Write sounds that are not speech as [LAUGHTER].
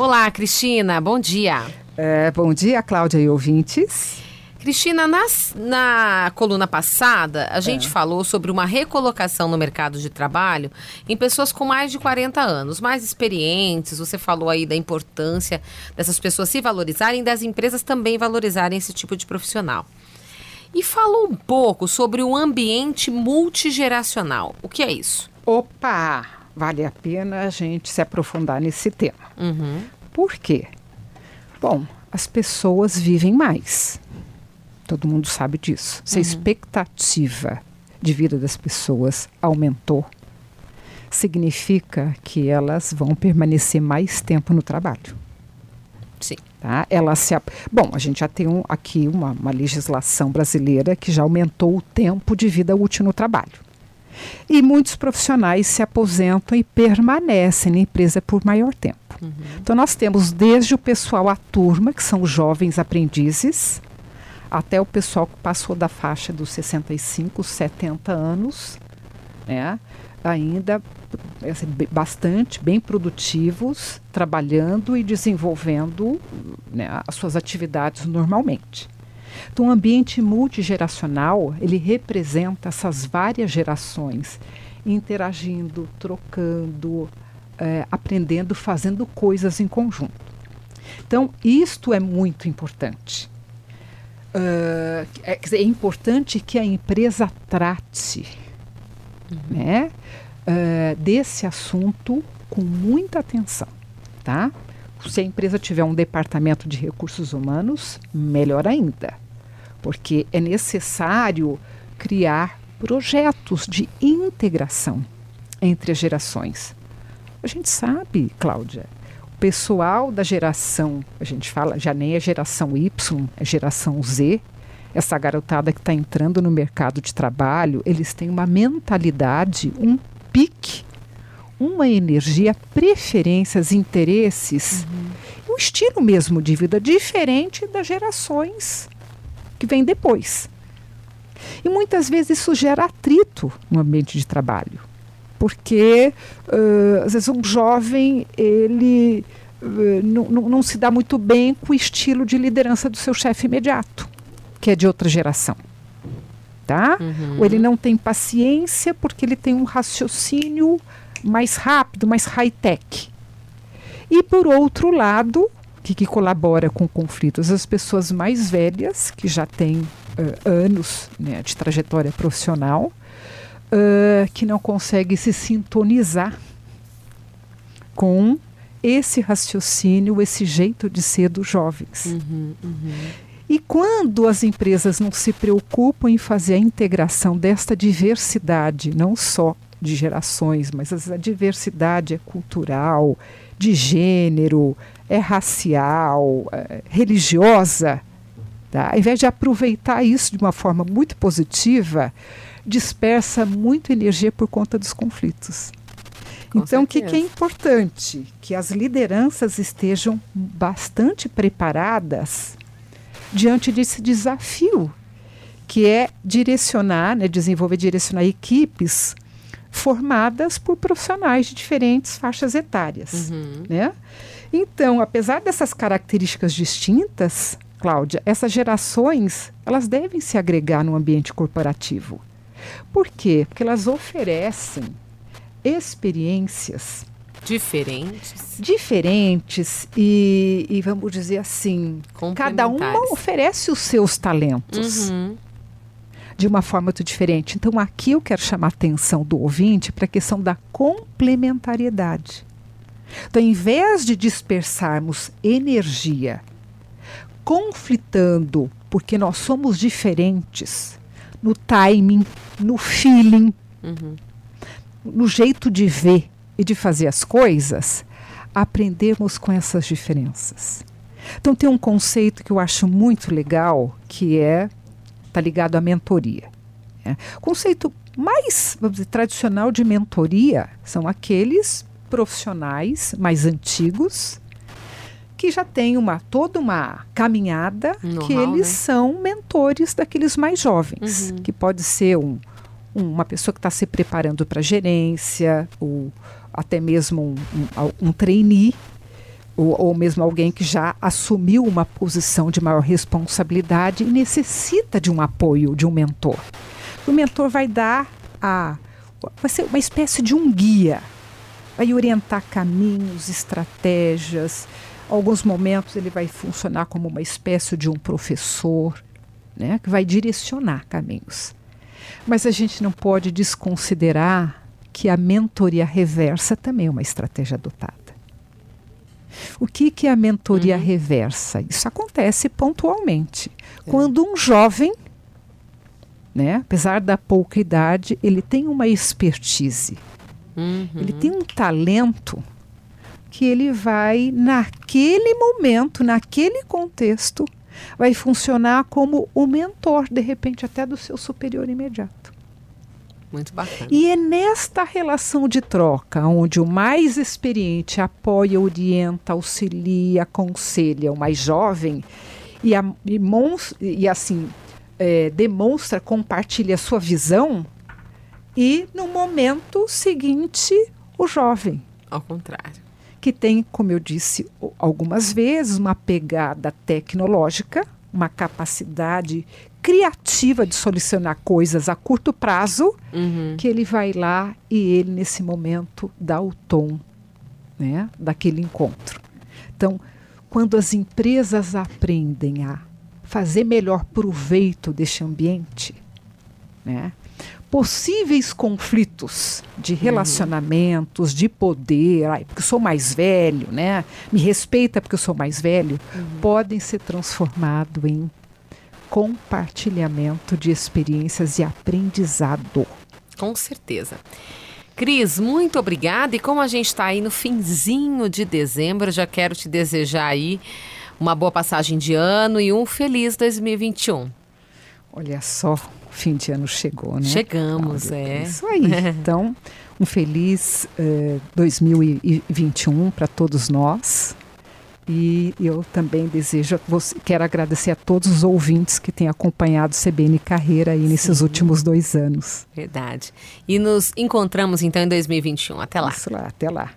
Olá, Cristina, bom dia. É, bom dia, Cláudia e ouvintes. Cristina, nas, na coluna passada, a gente é. falou sobre uma recolocação no mercado de trabalho em pessoas com mais de 40 anos, mais experientes. Você falou aí da importância dessas pessoas se valorizarem e das empresas também valorizarem esse tipo de profissional. E falou um pouco sobre o ambiente multigeracional. O que é isso? Opa! Vale a pena a gente se aprofundar nesse tema. Uhum. Por quê? Bom, as pessoas vivem mais. Todo mundo sabe disso. Se a uhum. expectativa de vida das pessoas aumentou, significa que elas vão permanecer mais tempo no trabalho. Sim. Tá? Ela se, bom, a gente já tem um, aqui uma, uma legislação brasileira que já aumentou o tempo de vida útil no trabalho. E muitos profissionais se aposentam e permanecem na empresa por maior tempo. Uhum. Então, nós temos desde o pessoal à turma, que são jovens aprendizes, até o pessoal que passou da faixa dos 65, 70 anos, né? ainda assim, bastante bem produtivos, trabalhando e desenvolvendo né, as suas atividades normalmente. Então, o ambiente multigeracional, ele representa essas várias gerações interagindo, trocando, é, aprendendo, fazendo coisas em conjunto. Então, isto é muito importante. Uh, é, é, importante que a empresa trate uhum. né, uh, desse assunto com muita atenção, tá? Se a empresa tiver um departamento de recursos humanos, melhor ainda, porque é necessário criar projetos de integração entre as gerações. A gente sabe, Cláudia, pessoal da geração, a gente fala, já nem é geração Y, é geração Z, essa garotada que está entrando no mercado de trabalho, eles têm uma mentalidade, um uma energia, preferências, interesses, uhum. um estilo mesmo de vida diferente das gerações que vêm depois. E muitas vezes isso gera atrito no ambiente de trabalho porque uh, às vezes um jovem ele uh, não se dá muito bem com o estilo de liderança do seu chefe imediato, que é de outra geração. Tá? Uhum. Ou ele não tem paciência porque ele tem um raciocínio mais rápido, mais high-tech. E por outro lado, o que, que, colabora com conflitos? As pessoas mais velhas, que já têm uh, anos né, de trajetória profissional, uh, que não consegue se sintonizar com esse raciocínio, esse jeito de ser dos jovens. Uhum, uhum. E quando as empresas não se preocupam em fazer a integração desta diversidade, não só de gerações, mas a diversidade é cultural, de gênero, é racial, é religiosa, tá? ao invés de aproveitar isso de uma forma muito positiva, dispersa muito energia por conta dos conflitos. Com então, o que, que é importante? Que as lideranças estejam bastante preparadas diante desse desafio, que é direcionar, né, desenvolver, direcionar equipes formadas por profissionais de diferentes faixas etárias. Uhum. Né? Então, apesar dessas características distintas, Cláudia, essas gerações elas devem se agregar no ambiente corporativo. Por quê? Porque elas oferecem experiências diferentes. Diferentes e, e vamos dizer assim, cada uma oferece os seus talentos. Uhum. De uma forma muito diferente. Então, aqui eu quero chamar a atenção do ouvinte para a questão da complementariedade. Então, em vez de dispersarmos energia conflitando porque nós somos diferentes, no timing, no feeling, uhum. no jeito de ver e de fazer as coisas, aprendermos com essas diferenças. Então tem um conceito que eu acho muito legal, que é tá ligado à mentoria. É. O conceito mais dizer, tradicional de mentoria são aqueles profissionais mais antigos que já tem uma toda uma caminhada que eles né? são mentores daqueles mais jovens, uhum. que pode ser um, uma pessoa que está se preparando para gerência, ou até mesmo um, um, um trainee, ou, ou mesmo alguém que já assumiu uma posição de maior responsabilidade e necessita de um apoio, de um mentor. O mentor vai dar a. vai ser uma espécie de um guia, vai orientar caminhos, estratégias. Alguns momentos ele vai funcionar como uma espécie de um professor, né, que vai direcionar caminhos. Mas a gente não pode desconsiderar que a mentoria reversa também é uma estratégia adotada. O que, que é a mentoria uhum. reversa? Isso acontece pontualmente. É. Quando um jovem, né, apesar da pouca idade, ele tem uma expertise, uhum. ele tem um talento que ele vai, naquele momento, naquele contexto, vai funcionar como o mentor, de repente, até do seu superior imediato. Muito bacana. E é nesta relação de troca, onde o mais experiente apoia, orienta, auxilia, aconselha o mais jovem e, a, e, e assim é, demonstra, compartilha a sua visão, e no momento seguinte, o jovem. Ao contrário. Que tem, como eu disse algumas vezes, uma pegada tecnológica, uma capacidade criativa de solucionar coisas a curto prazo, uhum. que ele vai lá e ele, nesse momento, dá o tom né, daquele encontro. Então, quando as empresas aprendem a fazer melhor proveito deste ambiente, né, possíveis conflitos de uhum. relacionamentos, uhum. de poder, ai, porque eu sou mais velho, né? Me respeita porque eu sou mais velho, uhum. podem ser transformados em compartilhamento de experiências e aprendizado. Com certeza. Cris, muito obrigada. E como a gente está aí no finzinho de dezembro, já quero te desejar aí uma boa passagem de ano e um feliz 2021. Olha só, o fim de ano chegou, né? Chegamos, Olha, é. Isso aí. [LAUGHS] Então, um feliz uh, eh, 2021 para todos nós. E eu também desejo, quero agradecer a todos os ouvintes que têm acompanhado CBN Carreira aí nesses Sim. últimos dois anos. Verdade. E nos encontramos então em 2021. Até lá. Isso lá, até lá.